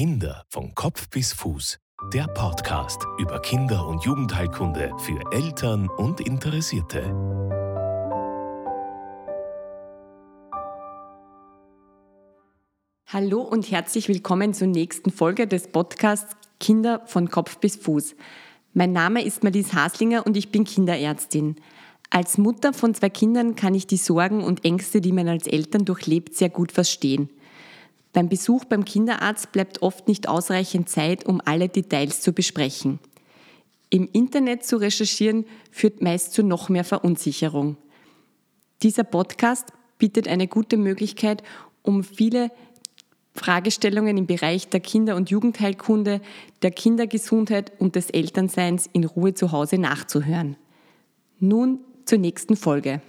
Kinder von Kopf bis Fuß. Der Podcast über Kinder- und Jugendheilkunde für Eltern und Interessierte. Hallo und herzlich willkommen zur nächsten Folge des Podcasts Kinder von Kopf bis Fuß. Mein Name ist Marlies Haslinger und ich bin Kinderärztin. Als Mutter von zwei Kindern kann ich die Sorgen und Ängste, die man als Eltern durchlebt, sehr gut verstehen. Beim Besuch beim Kinderarzt bleibt oft nicht ausreichend Zeit, um alle Details zu besprechen. Im Internet zu recherchieren führt meist zu noch mehr Verunsicherung. Dieser Podcast bietet eine gute Möglichkeit, um viele Fragestellungen im Bereich der Kinder- und Jugendheilkunde, der Kindergesundheit und des Elternseins in Ruhe zu Hause nachzuhören. Nun zur nächsten Folge.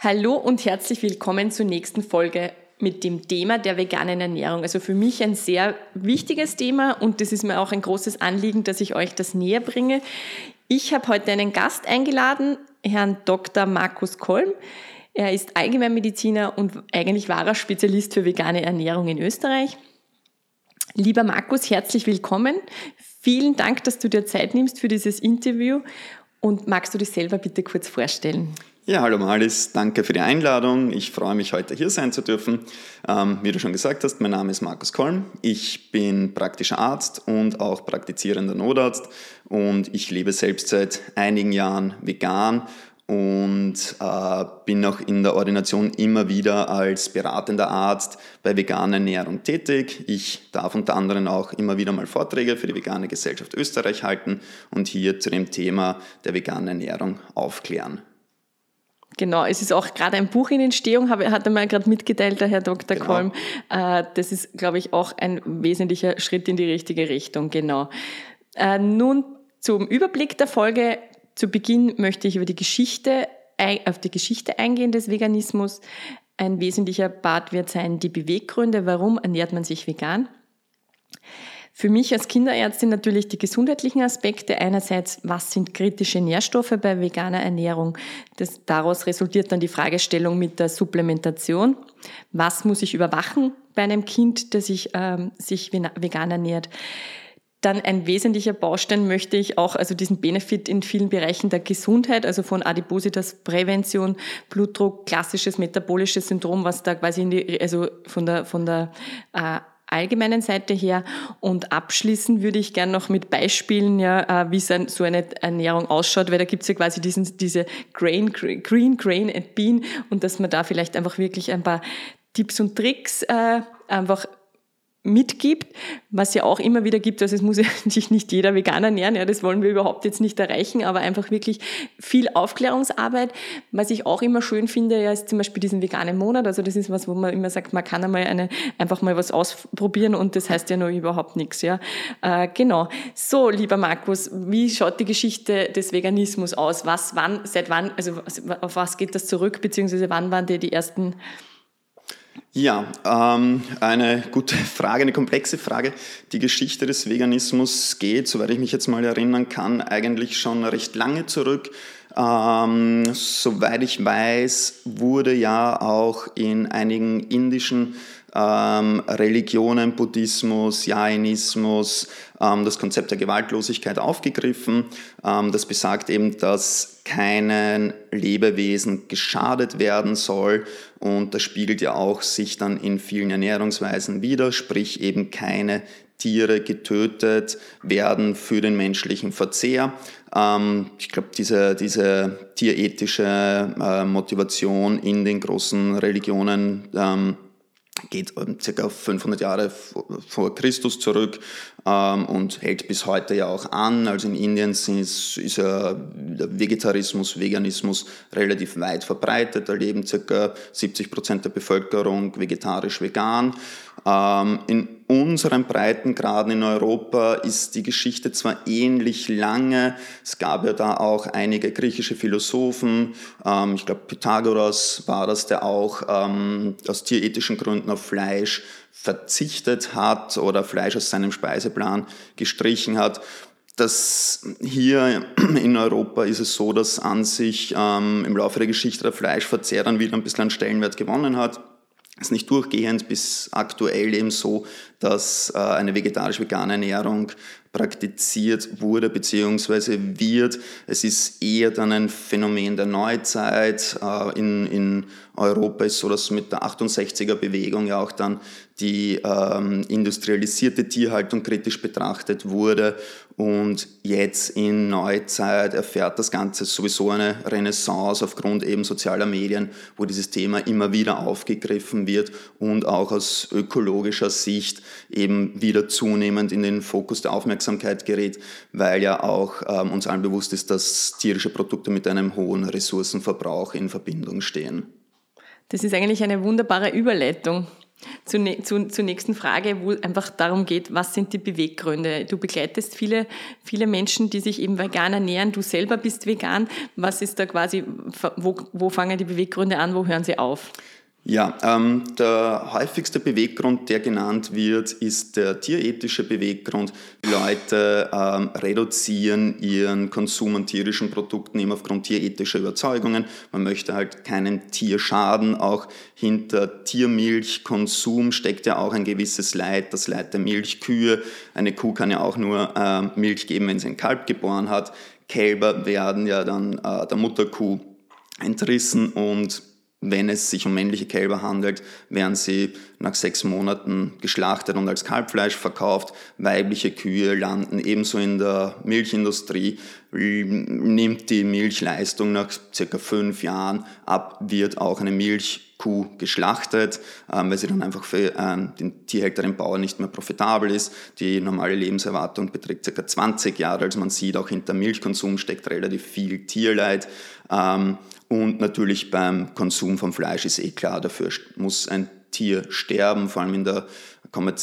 Hallo und herzlich willkommen zur nächsten Folge mit dem Thema der veganen Ernährung. Also für mich ein sehr wichtiges Thema und das ist mir auch ein großes Anliegen, dass ich euch das näher bringe. Ich habe heute einen Gast eingeladen, Herrn Dr. Markus Kolm. Er ist Allgemeinmediziner und eigentlich wahrer Spezialist für vegane Ernährung in Österreich. Lieber Markus, herzlich willkommen. Vielen Dank, dass du dir Zeit nimmst für dieses Interview. Und magst du dich selber bitte kurz vorstellen? Ja, hallo Malis, danke für die Einladung. Ich freue mich, heute hier sein zu dürfen. Ähm, wie du schon gesagt hast, mein Name ist Markus Kolm. Ich bin praktischer Arzt und auch praktizierender Notarzt und ich lebe selbst seit einigen Jahren vegan und äh, bin auch in der Ordination immer wieder als beratender Arzt bei veganer Ernährung tätig. Ich darf unter anderem auch immer wieder mal Vorträge für die Vegane Gesellschaft Österreich halten und hier zu dem Thema der veganen Ernährung aufklären. Genau, es ist auch gerade ein Buch in Entstehung, hat er mir gerade mitgeteilt, der Herr Dr. Genau. Kolm. Äh, das ist, glaube ich, auch ein wesentlicher Schritt in die richtige Richtung, genau. Äh, nun zum Überblick der Folge. Zu Beginn möchte ich über die Geschichte, auf die Geschichte eingehen des Veganismus. Ein wesentlicher Part wird sein die Beweggründe, warum ernährt man sich vegan. Für mich als Kinderärztin natürlich die gesundheitlichen Aspekte. Einerseits, was sind kritische Nährstoffe bei veganer Ernährung? Das, daraus resultiert dann die Fragestellung mit der Supplementation. Was muss ich überwachen bei einem Kind, das sich, ähm, sich vegan ernährt? Dann ein wesentlicher Baustein möchte ich auch, also diesen Benefit in vielen Bereichen der Gesundheit, also von Adipositas Prävention, Blutdruck, klassisches metabolisches Syndrom, was da quasi in die, also von der, von der äh, allgemeinen Seite her. Und abschließen würde ich gerne noch mit Beispielen, ja, äh, wie so eine Ernährung ausschaut, weil da gibt es ja quasi diesen, diese Grain, Green, Grain and Bean und dass man da vielleicht einfach wirklich ein paar Tipps und Tricks äh, einfach mitgibt, was ja auch immer wieder gibt, also es muss sich nicht jeder vegan ernähren, ja, das wollen wir überhaupt jetzt nicht erreichen, aber einfach wirklich viel Aufklärungsarbeit. Was ich auch immer schön finde, ja, ist zum Beispiel diesen veganen Monat, also das ist was, wo man immer sagt, man kann einmal eine, einfach mal was ausprobieren und das heißt ja noch überhaupt nichts, ja. Äh, genau. So, lieber Markus, wie schaut die Geschichte des Veganismus aus? Was, wann, seit wann, also auf was geht das zurück, beziehungsweise wann waren dir die ersten ja, ähm, eine gute Frage, eine komplexe Frage. Die Geschichte des Veganismus geht, soweit ich mich jetzt mal erinnern kann, eigentlich schon recht lange zurück. Ähm, soweit ich weiß, wurde ja auch in einigen indischen ähm, Religionen, Buddhismus, Jainismus, ähm, das Konzept der Gewaltlosigkeit aufgegriffen. Ähm, das besagt eben, dass keinen Lebewesen geschadet werden soll und das spiegelt ja auch sich dann in vielen Ernährungsweisen wider, sprich eben keine Tiere getötet werden für den menschlichen Verzehr. Ähm, ich glaube, diese, diese tierethische äh, Motivation in den großen Religionen geht circa 500 Jahre vor Christus zurück ähm, und hält bis heute ja auch an. Also in Indien ist, ist ja der Vegetarismus, Veganismus relativ weit verbreitet. Da leben circa 70 Prozent der Bevölkerung vegetarisch-vegan. Ähm, in unseren Breitengraden in Europa ist die Geschichte zwar ähnlich lange, es gab ja da auch einige griechische Philosophen, ähm, ich glaube Pythagoras war das, der auch ähm, aus tierethischen Gründen auf Fleisch verzichtet hat oder Fleisch aus seinem Speiseplan gestrichen hat. das hier in Europa ist es so, dass an sich ähm, im Laufe der Geschichte der Fleischverzehr dann wieder ein bisschen an Stellenwert gewonnen hat. Ist nicht durchgehend bis aktuell eben so, dass äh, eine vegetarisch-vegane Ernährung praktiziert wurde bzw. wird. Es ist eher dann ein Phänomen der Neuzeit. Äh, in, in Europa ist so, dass mit der 68er Bewegung ja auch dann die ähm, industrialisierte Tierhaltung kritisch betrachtet wurde und jetzt in Neuzeit erfährt das Ganze sowieso eine Renaissance aufgrund eben sozialer Medien, wo dieses Thema immer wieder aufgegriffen wird und auch aus ökologischer Sicht eben wieder zunehmend in den Fokus der Aufmerksamkeit gerät, weil ja auch ähm, uns allen bewusst ist, dass tierische Produkte mit einem hohen Ressourcenverbrauch in Verbindung stehen. Das ist eigentlich eine wunderbare Überleitung zur, zur, zur nächsten Frage, wo einfach darum geht, was sind die Beweggründe? Du begleitest viele, viele Menschen, die sich eben vegan ernähren. Du selber bist vegan. Was ist da quasi, wo, wo fangen die Beweggründe an, wo hören sie auf? Ja, ähm, der häufigste Beweggrund, der genannt wird, ist der tierethische Beweggrund. Die Leute ähm, reduzieren ihren Konsum an tierischen Produkten eben aufgrund tierethischer Überzeugungen. Man möchte halt keinem Tier schaden. Auch hinter Tiermilchkonsum steckt ja auch ein gewisses Leid, das Leid der Milchkühe. Eine Kuh kann ja auch nur äh, Milch geben, wenn sie ein Kalb geboren hat. Kälber werden ja dann äh, der Mutterkuh entrissen und wenn es sich um männliche Kälber handelt, werden sie nach sechs Monaten geschlachtet und als Kalbfleisch verkauft. Weibliche Kühe landen ebenso in der Milchindustrie, nimmt die Milchleistung nach circa fünf Jahren ab, wird auch eine Milchkuh geschlachtet, ähm, weil sie dann einfach für ähm, den Tierhälter, den Bauer nicht mehr profitabel ist. Die normale Lebenserwartung beträgt circa 20 Jahre, also man sieht, auch hinter Milchkonsum steckt relativ viel Tierleid. Und natürlich beim Konsum von Fleisch ist eh klar, dafür muss ein Tier sterben, vor allem in der,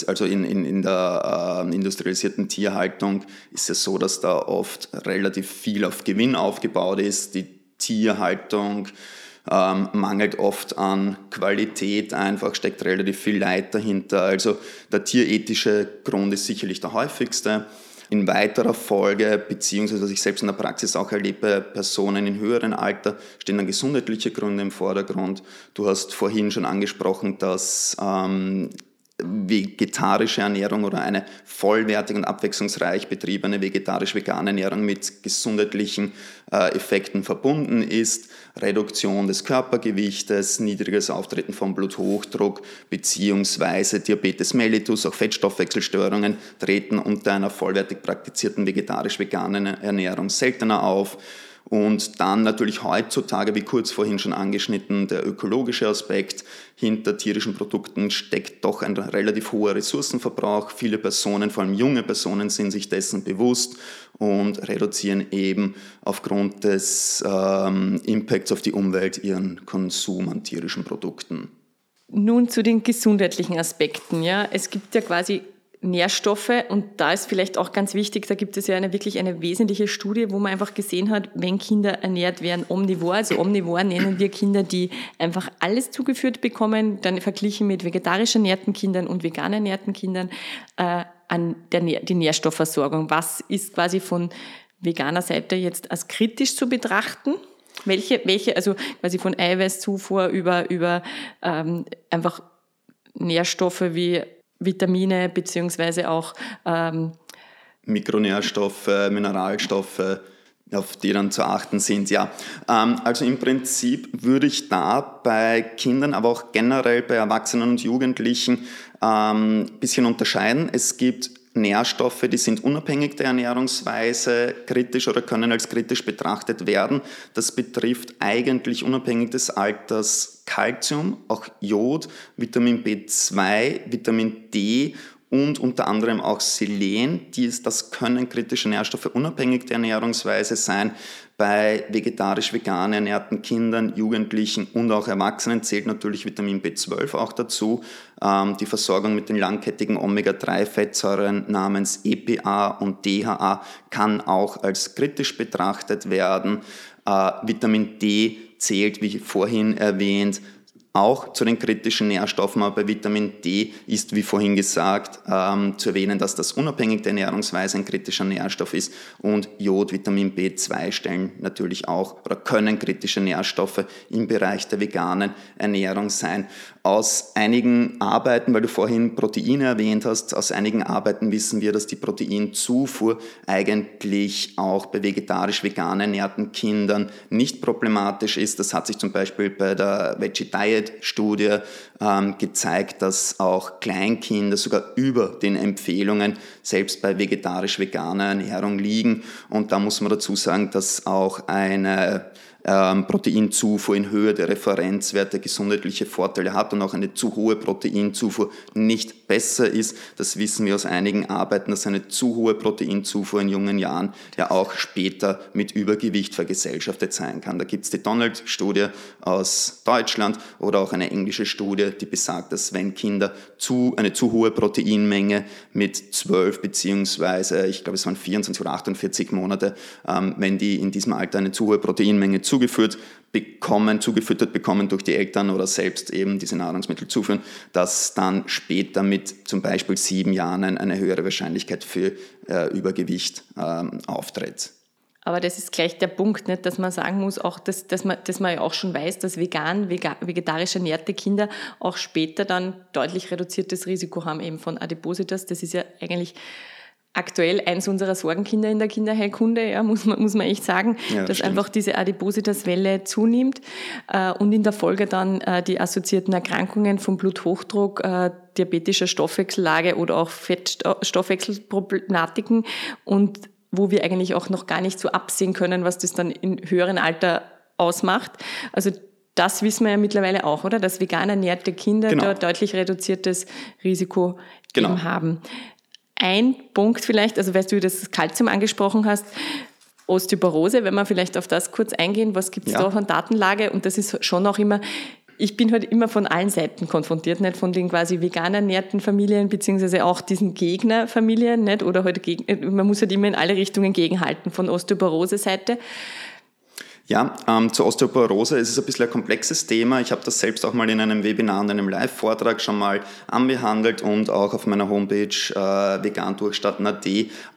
also in, in, in der äh, industrialisierten Tierhaltung ist es so, dass da oft relativ viel auf Gewinn aufgebaut ist. Die Tierhaltung ähm, mangelt oft an Qualität, einfach steckt relativ viel Leid dahinter. Also der tierethische Grund ist sicherlich der häufigste. In weiterer Folge, beziehungsweise was ich selbst in der Praxis auch erlebe, Personen in höheren Alter stehen dann gesundheitliche Gründe im Vordergrund. Du hast vorhin schon angesprochen, dass ähm, vegetarische Ernährung oder eine vollwertig und abwechslungsreich betriebene vegetarisch-vegane Ernährung mit gesundheitlichen äh, Effekten verbunden ist. Reduktion des Körpergewichtes, niedriges Auftreten von Bluthochdruck bzw. Diabetes mellitus, auch Fettstoffwechselstörungen treten unter einer vollwertig praktizierten vegetarisch-veganen Ernährung seltener auf. Und dann natürlich heutzutage, wie kurz vorhin schon angeschnitten, der ökologische Aspekt. Hinter tierischen Produkten steckt doch ein relativ hoher Ressourcenverbrauch. Viele Personen, vor allem junge Personen, sind sich dessen bewusst und reduzieren eben aufgrund des ähm, Impacts auf die Umwelt ihren Konsum an tierischen Produkten. Nun zu den gesundheitlichen Aspekten. Ja, es gibt ja quasi Nährstoffe und da ist vielleicht auch ganz wichtig, da gibt es ja eine wirklich eine wesentliche Studie, wo man einfach gesehen hat, wenn Kinder ernährt werden omnivor, also omnivor nennen wir Kinder, die einfach alles zugeführt bekommen, dann verglichen mit vegetarisch ernährten Kindern und vegan ernährten Kindern, äh, an der, die Nährstoffversorgung. Was ist quasi von veganer Seite jetzt als kritisch zu betrachten? Welche, welche, also quasi von Eiweißzufuhr über, über ähm, einfach Nährstoffe wie Vitamine beziehungsweise auch ähm, Mikronährstoffe, Mineralstoffe, auf die dann zu achten sind. Ja, ähm, also im Prinzip würde ich da bei Kindern, aber auch generell bei Erwachsenen und Jugendlichen ein ähm, bisschen unterscheiden. Es gibt Nährstoffe, die sind unabhängig der Ernährungsweise kritisch oder können als kritisch betrachtet werden. Das betrifft eigentlich unabhängig des Alters Calcium, auch Jod, Vitamin B2, Vitamin D und unter anderem auch Selen. Dies, das können kritische Nährstoffe unabhängig der Ernährungsweise sein. Bei vegetarisch-vegan ernährten Kindern, Jugendlichen und auch Erwachsenen zählt natürlich Vitamin B12 auch dazu. Ähm, die Versorgung mit den langkettigen Omega-3-Fettsäuren namens EPA und DHA kann auch als kritisch betrachtet werden. Äh, Vitamin D zählt, wie vorhin erwähnt, auch zu den kritischen Nährstoffen, aber bei Vitamin D ist, wie vorhin gesagt, ähm, zu erwähnen, dass das unabhängig der Ernährungsweise ein kritischer Nährstoff ist und Jod, Vitamin B2 stellen natürlich auch oder können kritische Nährstoffe im Bereich der veganen Ernährung sein. Aus einigen Arbeiten, weil du vorhin Proteine erwähnt hast, aus einigen Arbeiten wissen wir, dass die Proteinzufuhr eigentlich auch bei vegetarisch vegan ernährten Kindern nicht problematisch ist. Das hat sich zum Beispiel bei der Veggie Diet Studie ähm, gezeigt, dass auch Kleinkinder sogar über den Empfehlungen selbst bei vegetarisch-veganer Ernährung liegen. Und da muss man dazu sagen, dass auch eine ähm, Proteinzufuhr in Höhe der Referenzwerte gesundheitliche Vorteile hat und auch eine zu hohe Proteinzufuhr nicht besser ist. Das wissen wir aus einigen Arbeiten, dass eine zu hohe Proteinzufuhr in jungen Jahren ja auch später mit Übergewicht vergesellschaftet sein kann. Da gibt es die Donald-Studie aus Deutschland oder auch eine englische Studie, die besagt, dass wenn Kinder zu, eine zu hohe Proteinmenge mit 12 beziehungsweise, ich glaube es waren 24 oder 48 Monate, ähm, wenn die in diesem Alter eine zu hohe Proteinmenge zu zugeführt bekommen, zugefüttert bekommen durch die Eltern oder selbst eben diese Nahrungsmittel zuführen, dass dann später mit zum Beispiel sieben Jahren eine höhere Wahrscheinlichkeit für äh, Übergewicht ähm, auftritt. Aber das ist gleich der Punkt, nicht, dass man sagen muss, auch dass, dass, man, dass man ja auch schon weiß, dass vegan, vegetarisch ernährte Kinder auch später dann deutlich reduziertes Risiko haben eben von Adipositas. Das ist ja eigentlich aktuell eins unserer Sorgenkinder in der Kinderheilkunde, ja, muss man, muss man echt sagen, ja, dass stimmt. einfach diese Adipositas-Welle zunimmt äh, und in der Folge dann äh, die assoziierten Erkrankungen vom Bluthochdruck, äh, diabetischer Stoffwechsellage oder auch Fettstoffwechselproblematiken und wo wir eigentlich auch noch gar nicht so absehen können, was das dann in höheren Alter ausmacht. Also das wissen wir ja mittlerweile auch, oder? Dass vegan ernährte Kinder genau. da deutlich reduziertes Risiko genau. haben ein Punkt vielleicht, also weil du das Kalzium angesprochen hast, Osteoporose, wenn wir vielleicht auf das kurz eingehen, was gibt es ja. da von Datenlage? Und das ist schon auch immer, ich bin halt immer von allen Seiten konfrontiert, nicht von den quasi vegan ernährten Familien, beziehungsweise auch diesen Gegnerfamilien, nicht? Oder halt gegen, man muss halt immer in alle Richtungen gegenhalten, von Osteoporose-Seite. Ja, ähm, zur Osteoporose ist es ein bisschen ein komplexes Thema. Ich habe das selbst auch mal in einem Webinar und einem Live-Vortrag schon mal anbehandelt und auch auf meiner Homepage äh, vegandurchstarten.at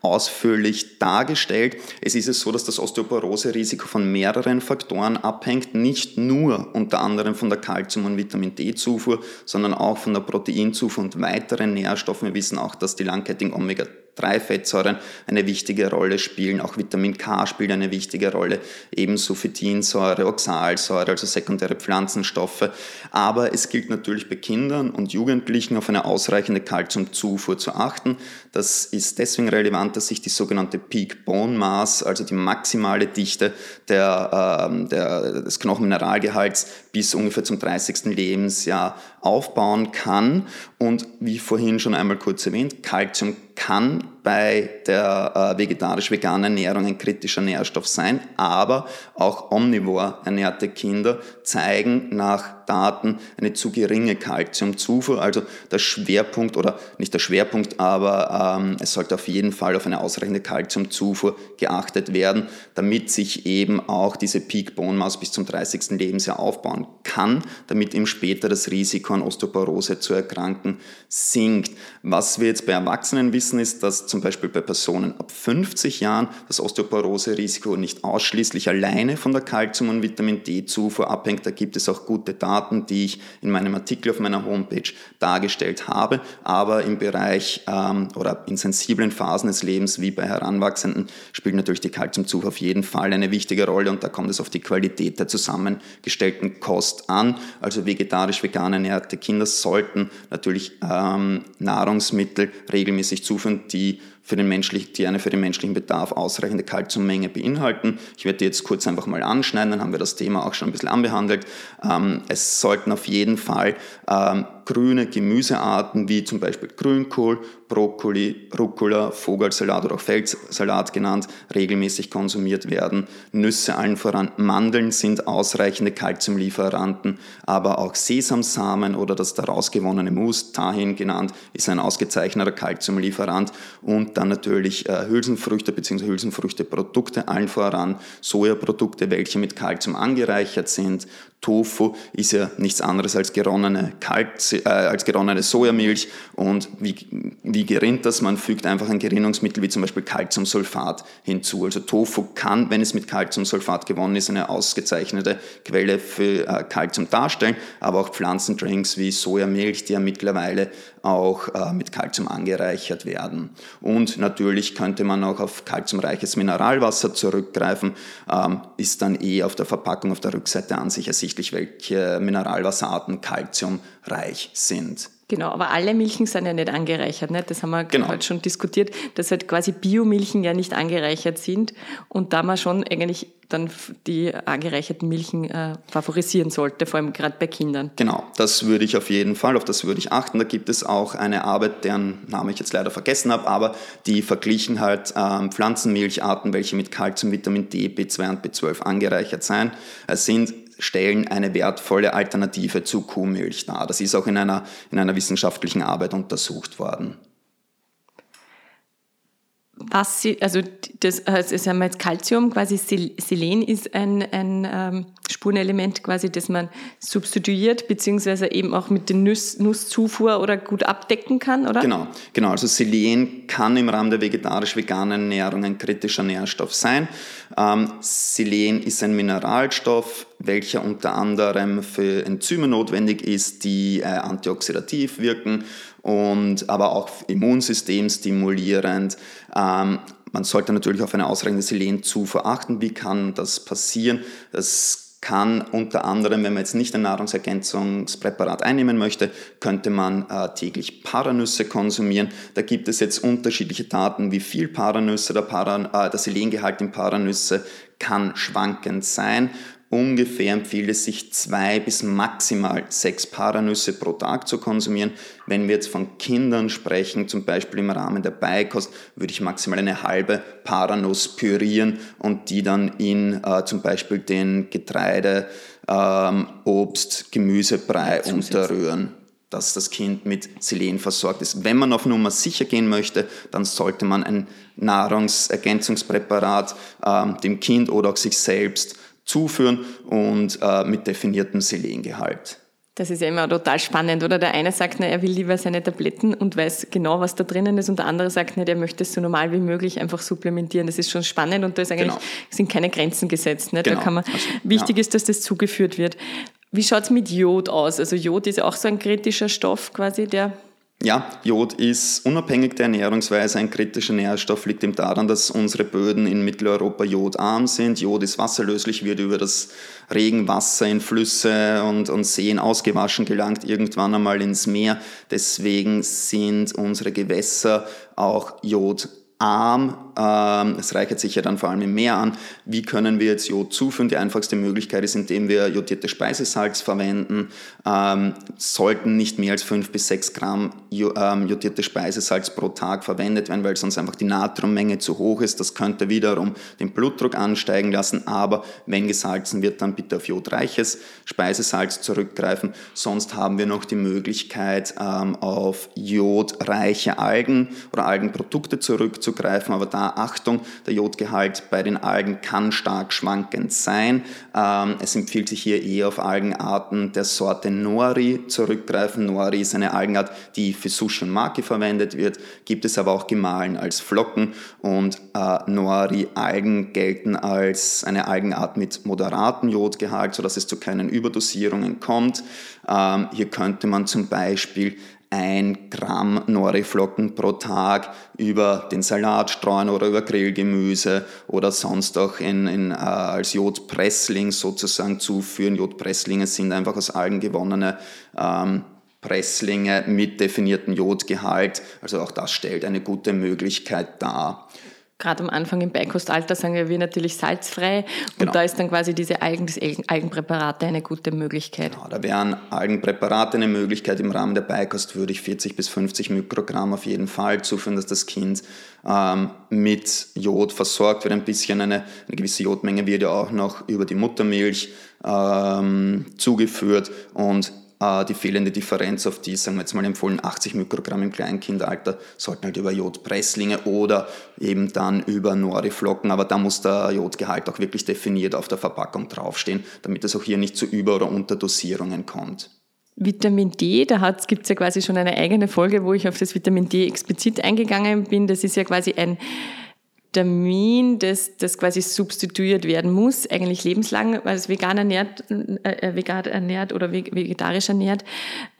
ausführlich dargestellt. Es ist es so, dass das Osteoporose-Risiko von mehreren Faktoren abhängt, nicht nur unter anderem von der Kalzium- und Vitamin D-Zufuhr, sondern auch von der Proteinzufuhr und weiteren Nährstoffen. Wir wissen auch, dass die langkettigen Omega drei Fettsäuren eine wichtige Rolle spielen. Auch Vitamin K spielt eine wichtige Rolle, ebenso Phytinsäure, Oxalsäure, also sekundäre Pflanzenstoffe. Aber es gilt natürlich bei Kindern und Jugendlichen auf eine ausreichende Kalziumzufuhr zu achten. Das ist deswegen relevant, dass sich die sogenannte Peak Bone Mass, also die maximale Dichte der, äh, der, des Knochenmineralgehalts bis ungefähr zum 30. Lebensjahr aufbauen kann. Und wie vorhin schon einmal kurz erwähnt, Kalzium kann bei der äh, vegetarisch-veganen Ernährung ein kritischer Nährstoff sein, aber auch omnivor ernährte Kinder zeigen nach Daten eine zu geringe Kalziumzufuhr. Also der Schwerpunkt oder nicht der Schwerpunkt, aber ähm, es sollte auf jeden Fall auf eine ausreichende Kalziumzufuhr geachtet werden, damit sich eben auch diese Peak Bone Mass bis zum 30. Lebensjahr aufbauen kann, damit eben später das Risiko an Osteoporose zu erkranken sinkt. Was wir jetzt bei Erwachsenen wissen, ist, dass zum Beispiel bei Personen ab 50 Jahren das Osteoporose-Risiko nicht ausschließlich alleine von der Kalzium- und Vitamin D-Zufuhr abhängt. Da gibt es auch gute Daten, die ich in meinem Artikel auf meiner Homepage dargestellt habe. Aber im Bereich ähm, oder in sensiblen Phasen des Lebens wie bei Heranwachsenden spielt natürlich die Kalziumzufuhr auf jeden Fall eine wichtige Rolle und da kommt es auf die Qualität der zusammengestellten Kost an. Also vegetarisch-vegan ernährte Kinder sollten natürlich ähm, Nahrungsmittel regelmäßig zuführen, die für den die eine für den menschlichen Bedarf ausreichende Kalziummenge beinhalten. Ich werde die jetzt kurz einfach mal anschneiden, dann haben wir das Thema auch schon ein bisschen anbehandelt. Ähm, es sollten auf jeden Fall ähm, grüne Gemüsearten wie zum Beispiel Grünkohl, Brokkoli, Rucola, Vogelsalat oder auch Feldsalat genannt, regelmäßig konsumiert werden. Nüsse allen voran, Mandeln sind ausreichende Kalziumlieferanten, aber auch Sesamsamen oder das daraus gewonnene Mus, Tahin genannt, ist ein ausgezeichneter Kalziumlieferant und dann natürlich äh, Hülsenfrüchte bzw. Hülsenfrüchteprodukte, allen voran Sojaprodukte, welche mit Kalzium angereichert sind. Tofu ist ja nichts anderes als geronnene, Kalzi äh, als geronnene Sojamilch. Und wie, wie gerinnt das? Man fügt einfach ein Gerinnungsmittel wie zum Beispiel Calciumsulfat hinzu. Also Tofu kann, wenn es mit Calciumsulfat gewonnen ist, eine ausgezeichnete Quelle für äh, Calcium darstellen. Aber auch Pflanzendrinks wie Sojamilch, die ja mittlerweile auch äh, mit Calcium angereichert werden. Und natürlich könnte man auch auf calciumreiches Mineralwasser zurückgreifen, ähm, ist dann eh auf der Verpackung auf der Rückseite an sich ersichtlich welche Mineralwasserarten kalziumreich sind. Genau, aber alle Milchen sind ja nicht angereichert. Nicht? Das haben wir genau. heute schon diskutiert, dass halt quasi Biomilchen ja nicht angereichert sind und da man schon eigentlich dann die angereicherten Milchen äh, favorisieren sollte, vor allem gerade bei Kindern. Genau, das würde ich auf jeden Fall, auf das würde ich achten. Da gibt es auch eine Arbeit, deren Name ich jetzt leider vergessen habe, aber die verglichen halt ähm, Pflanzenmilcharten, welche mit Kalzium, Vitamin D, B2 und B12 angereichert sein, äh, sind stellen eine wertvolle Alternative zu Kuhmilch dar. Das ist auch in einer, in einer wissenschaftlichen Arbeit untersucht worden was sie, also das, das haben wir jetzt Calcium, quasi Selen ist ein, ein ähm, Spurenelement quasi, das man substituiert, beziehungsweise eben auch mit der Nuss, Nusszufuhr oder gut abdecken kann, oder? Genau, genau. Also Selen kann im Rahmen der vegetarisch-veganen Ernährung ein kritischer Nährstoff sein. Ähm, Selen ist ein Mineralstoff, welcher unter anderem für Enzyme notwendig ist, die äh, antioxidativ wirken und aber auch Immunsystem stimulierend. Ähm, man sollte natürlich auf eine ausreichende Selenzufuhr achten. Wie kann das passieren? Das kann unter anderem, wenn man jetzt nicht ein Nahrungsergänzungspräparat einnehmen möchte, könnte man äh, täglich Paranüsse konsumieren. Da gibt es jetzt unterschiedliche Daten, wie viel Paranüsse, der, Paran, äh, der Selengehalt in Paranüsse kann schwankend sein Ungefähr empfiehlt es sich zwei bis maximal sechs Paranüsse pro Tag zu konsumieren. Wenn wir jetzt von Kindern sprechen, zum Beispiel im Rahmen der Beikost, würde ich maximal eine halbe Paranuss pürieren und die dann in äh, zum Beispiel den Getreide, ähm, Obst, Gemüsebrei unterrühren dass das Kind mit Selen versorgt ist. Wenn man auf Nummer sicher gehen möchte, dann sollte man ein Nahrungsergänzungspräparat ähm, dem Kind oder auch sich selbst zuführen und äh, mit definiertem Selengehalt. Das ist ja immer total spannend, oder? Der eine sagt, na, er will lieber seine Tabletten und weiß genau, was da drinnen ist, und der andere sagt, na, der möchte es so normal wie möglich einfach supplementieren. Das ist schon spannend und da ist eigentlich, genau. sind keine Grenzen gesetzt. Ne? Genau. Da kann man, also, wichtig ja. ist, dass das zugeführt wird. Wie schaut es mit Jod aus? Also Jod ist ja auch so ein kritischer Stoff quasi, der ja, Jod ist unabhängig der Ernährungsweise ein kritischer Nährstoff, liegt eben daran, dass unsere Böden in Mitteleuropa jodarm sind. Jod ist wasserlöslich, wird über das Regenwasser in Flüsse und, und Seen ausgewaschen, gelangt irgendwann einmal ins Meer. Deswegen sind unsere Gewässer auch jodarm arm. Es reichert sich ja dann vor allem im Meer an. Wie können wir jetzt Jod zuführen? Die einfachste Möglichkeit ist, indem wir jodierte Speisesalz verwenden. Ähm, sollten nicht mehr als 5 bis 6 Gramm ähm, jodierte Speisesalz pro Tag verwendet werden, weil sonst einfach die Natriummenge zu hoch ist. Das könnte wiederum den Blutdruck ansteigen lassen. Aber wenn gesalzen wird, dann bitte auf jodreiches Speisesalz zurückgreifen. Sonst haben wir noch die Möglichkeit, auf jodreiche Algen oder Algenprodukte zurückzugreifen aber da Achtung, der Jodgehalt bei den Algen kann stark schwankend sein. Ähm, es empfiehlt sich hier eher auf Algenarten der Sorte Nori zurückgreifen. Nori ist eine Algenart, die für Sushi und Maki verwendet wird, gibt es aber auch gemahlen als Flocken und äh, Nori-Algen gelten als eine Algenart mit moderatem Jodgehalt, sodass es zu keinen Überdosierungen kommt. Ähm, hier könnte man zum Beispiel ein Gramm Noriflocken pro Tag über den Salat streuen oder über Grillgemüse oder sonst auch in, in, äh, als Jodpressling sozusagen zuführen. Jodpresslinge sind einfach aus Algen gewonnene ähm, Presslinge mit definiertem Jodgehalt. Also auch das stellt eine gute Möglichkeit dar gerade am Anfang im Beikostalter sagen wir natürlich salzfrei und genau. da ist dann quasi diese Algen, das Algenpräparate eine gute Möglichkeit. Genau, da wären Algenpräparate eine Möglichkeit. Im Rahmen der Beikost würde ich 40 bis 50 Mikrogramm auf jeden Fall zuführen, dass das Kind ähm, mit Jod versorgt wird. Ein bisschen eine, eine gewisse Jodmenge wird ja auch noch über die Muttermilch ähm, zugeführt und die fehlende Differenz auf die, sagen wir jetzt mal empfohlen, 80 Mikrogramm im Kleinkindalter, sollten halt über Jodpresslinge oder eben dann über Noriflocken, aber da muss der Jodgehalt auch wirklich definiert auf der Verpackung draufstehen, damit es auch hier nicht zu Über- oder Unterdosierungen kommt. Vitamin D, da gibt es ja quasi schon eine eigene Folge, wo ich auf das Vitamin D explizit eingegangen bin. Das ist ja quasi ein Termin, das, das quasi substituiert werden muss, eigentlich lebenslang, weil es vegan ernährt, äh, vegan ernährt oder vegetarisch ernährt.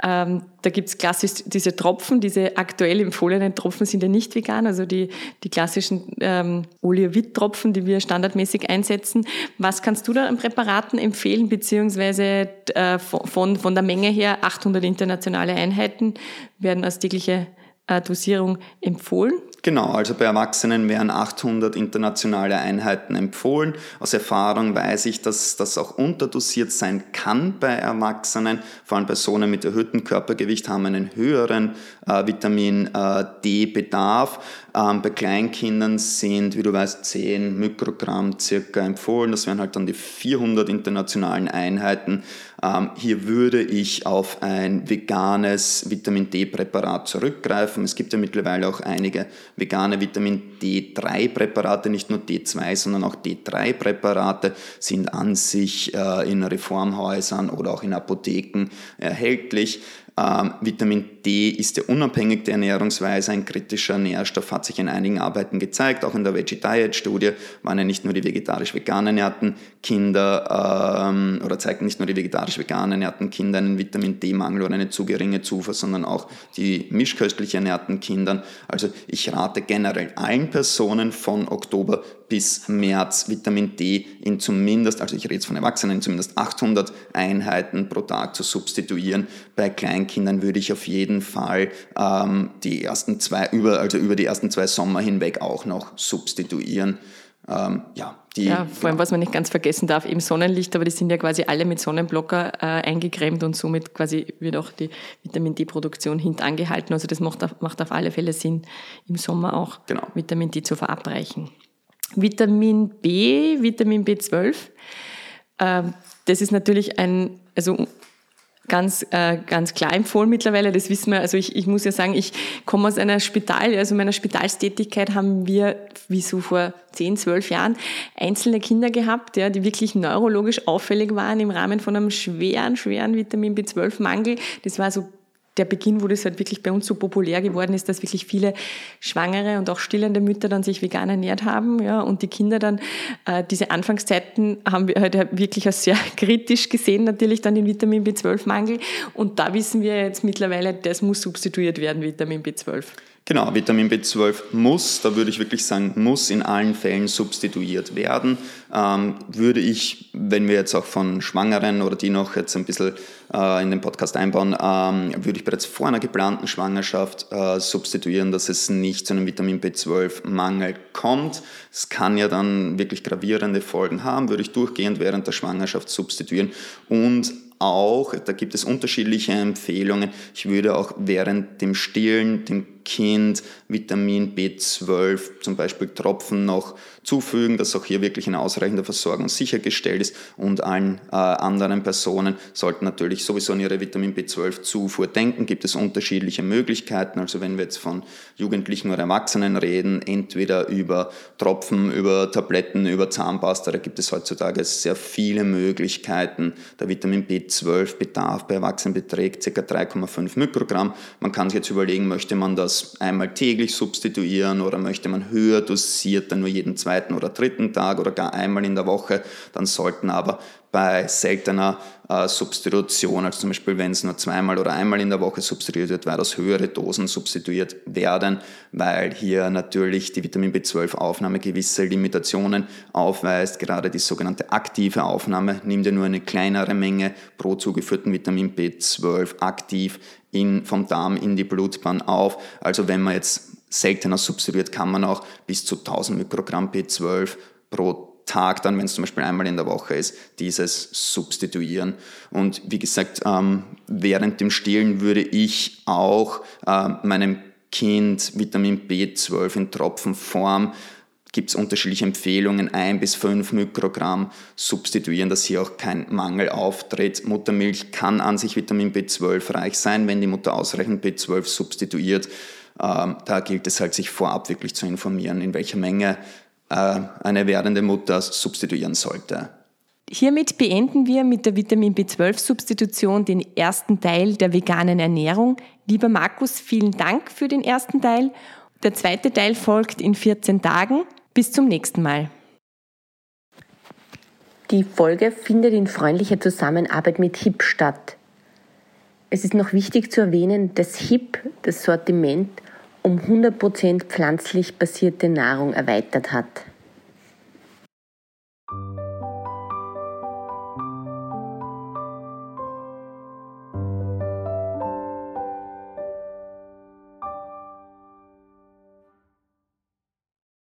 Ähm, da gibt's klassisch diese Tropfen, diese aktuell empfohlenen Tropfen sind ja nicht vegan, also die, die klassischen ähm, Oleovit-Tropfen, die wir standardmäßig einsetzen. Was kannst du da an Präparaten empfehlen, beziehungsweise äh, von, von der Menge her 800 internationale Einheiten werden als tägliche äh, Dosierung empfohlen? Genau, also bei Erwachsenen wären 800 internationale Einheiten empfohlen. Aus Erfahrung weiß ich, dass das auch unterdosiert sein kann bei Erwachsenen. Vor allem Personen mit erhöhtem Körpergewicht haben einen höheren äh, Vitamin äh, D-Bedarf. Ähm, bei Kleinkindern sind, wie du weißt, 10 Mikrogramm circa empfohlen. Das wären halt dann die 400 internationalen Einheiten. Ähm, hier würde ich auf ein veganes Vitamin D-Präparat zurückgreifen. Es gibt ja mittlerweile auch einige vegane Vitamin D3-Präparate, nicht nur D2, sondern auch D3-Präparate sind an sich äh, in Reformhäusern oder auch in Apotheken erhältlich. Ähm, Vitamin D ist ja unabhängig der Ernährungsweise ein kritischer Nährstoff, hat sich in einigen Arbeiten gezeigt. Auch in der Veggie Diet Studie waren ja nicht nur die vegetarisch-vegan ernährten Kinder ähm, oder zeigten nicht nur die vegetarisch-vegan ernährten Kinder einen Vitamin D-Mangel oder eine zu geringe Zufuhr, sondern auch die mischköstlich ernährten Kindern. Also ich rate generell allen Personen von Oktober bis März Vitamin D in zumindest, also ich rede jetzt von Erwachsenen, in zumindest 800 Einheiten pro Tag zu substituieren. Bei Kleinkindern würde ich auf jeden Fall ähm, die ersten zwei, über, also über die ersten zwei Sommer hinweg auch noch substituieren. Ähm, ja, die, ja, vor allem, was man nicht ganz vergessen darf, eben Sonnenlicht, aber die sind ja quasi alle mit Sonnenblocker äh, eingecremt und somit quasi wird auch die Vitamin D-Produktion hintangehalten. Also das macht auf, macht auf alle Fälle Sinn, im Sommer auch genau. Vitamin D zu verabreichen. Vitamin B, Vitamin B12. Äh, das ist natürlich ein, also ganz, äh, ganz klar empfohlen mittlerweile, das wissen wir. Also ich, ich muss ja sagen, ich komme aus einer Spital, also meiner Spitalstätigkeit haben wir, wie so vor 10, 12 Jahren, einzelne Kinder gehabt, ja, die wirklich neurologisch auffällig waren im Rahmen von einem schweren, schweren Vitamin B12-Mangel. Das war so der Beginn, wo das halt wirklich bei uns so populär geworden ist, dass wirklich viele schwangere und auch stillende Mütter dann sich vegan ernährt haben, ja, und die Kinder dann äh, diese Anfangszeiten haben wir halt wirklich als sehr kritisch gesehen, natürlich dann den Vitamin B12-Mangel. Und da wissen wir jetzt mittlerweile, das muss substituiert werden, Vitamin B12. Genau, Vitamin B12 muss, da würde ich wirklich sagen, muss in allen Fällen substituiert werden. Ähm, würde ich, wenn wir jetzt auch von Schwangeren oder die noch jetzt ein bisschen äh, in den Podcast einbauen, ähm, würde ich bereits vor einer geplanten Schwangerschaft äh, substituieren, dass es nicht zu einem Vitamin B12-Mangel kommt. Es kann ja dann wirklich gravierende Folgen haben, würde ich durchgehend während der Schwangerschaft substituieren und auch, da gibt es unterschiedliche Empfehlungen, ich würde auch während dem Stillen dem Kind Vitamin B12, zum Beispiel Tropfen noch zufügen, dass auch hier wirklich eine ausreichende Versorgung sichergestellt ist und allen äh, anderen Personen sollten natürlich sowieso an ihre Vitamin B12-Zufuhr denken. Gibt es unterschiedliche Möglichkeiten, also wenn wir jetzt von Jugendlichen oder Erwachsenen reden, entweder über Tropfen, über Tabletten, über Zahnpasta, da gibt es heutzutage sehr viele Möglichkeiten. Der Vitamin B12-Bedarf bei Erwachsenen beträgt ca. 3,5 Mikrogramm. Man kann sich jetzt überlegen, möchte man das einmal täglich substituieren oder möchte man höher dosiert, dann nur jeden zweiten oder dritten Tag oder gar einmal in der Woche. Dann sollten aber bei seltener äh, Substitution, also zum Beispiel wenn es nur zweimal oder einmal in der Woche substituiert wird, weitaus höhere Dosen substituiert werden, weil hier natürlich die Vitamin B12-Aufnahme gewisse Limitationen aufweist. Gerade die sogenannte aktive Aufnahme nimmt ja nur eine kleinere Menge pro zugeführten Vitamin B12 aktiv in, vom Darm in die Blutbahn auf. Also wenn man jetzt seltener substituiert, kann man auch bis zu 1000 Mikrogramm B12 pro Tag, dann, wenn es zum Beispiel einmal in der Woche ist, dieses substituieren. Und wie gesagt, ähm, während dem Stillen würde ich auch äh, meinem Kind Vitamin B12 in Tropfenform gibt es unterschiedliche Empfehlungen, ein bis fünf Mikrogramm substituieren, dass hier auch kein Mangel auftritt. Muttermilch kann an sich Vitamin B12 reich sein, wenn die Mutter ausreichend B12 substituiert. Ähm, da gilt es halt, sich vorab wirklich zu informieren, in welcher Menge eine werdende Mutter substituieren sollte. Hiermit beenden wir mit der Vitamin B12-Substitution den ersten Teil der veganen Ernährung. Lieber Markus, vielen Dank für den ersten Teil. Der zweite Teil folgt in 14 Tagen. Bis zum nächsten Mal. Die Folge findet in freundlicher Zusammenarbeit mit HIP statt. Es ist noch wichtig zu erwähnen, dass HIP das Sortiment um 100% pflanzlich basierte Nahrung erweitert hat.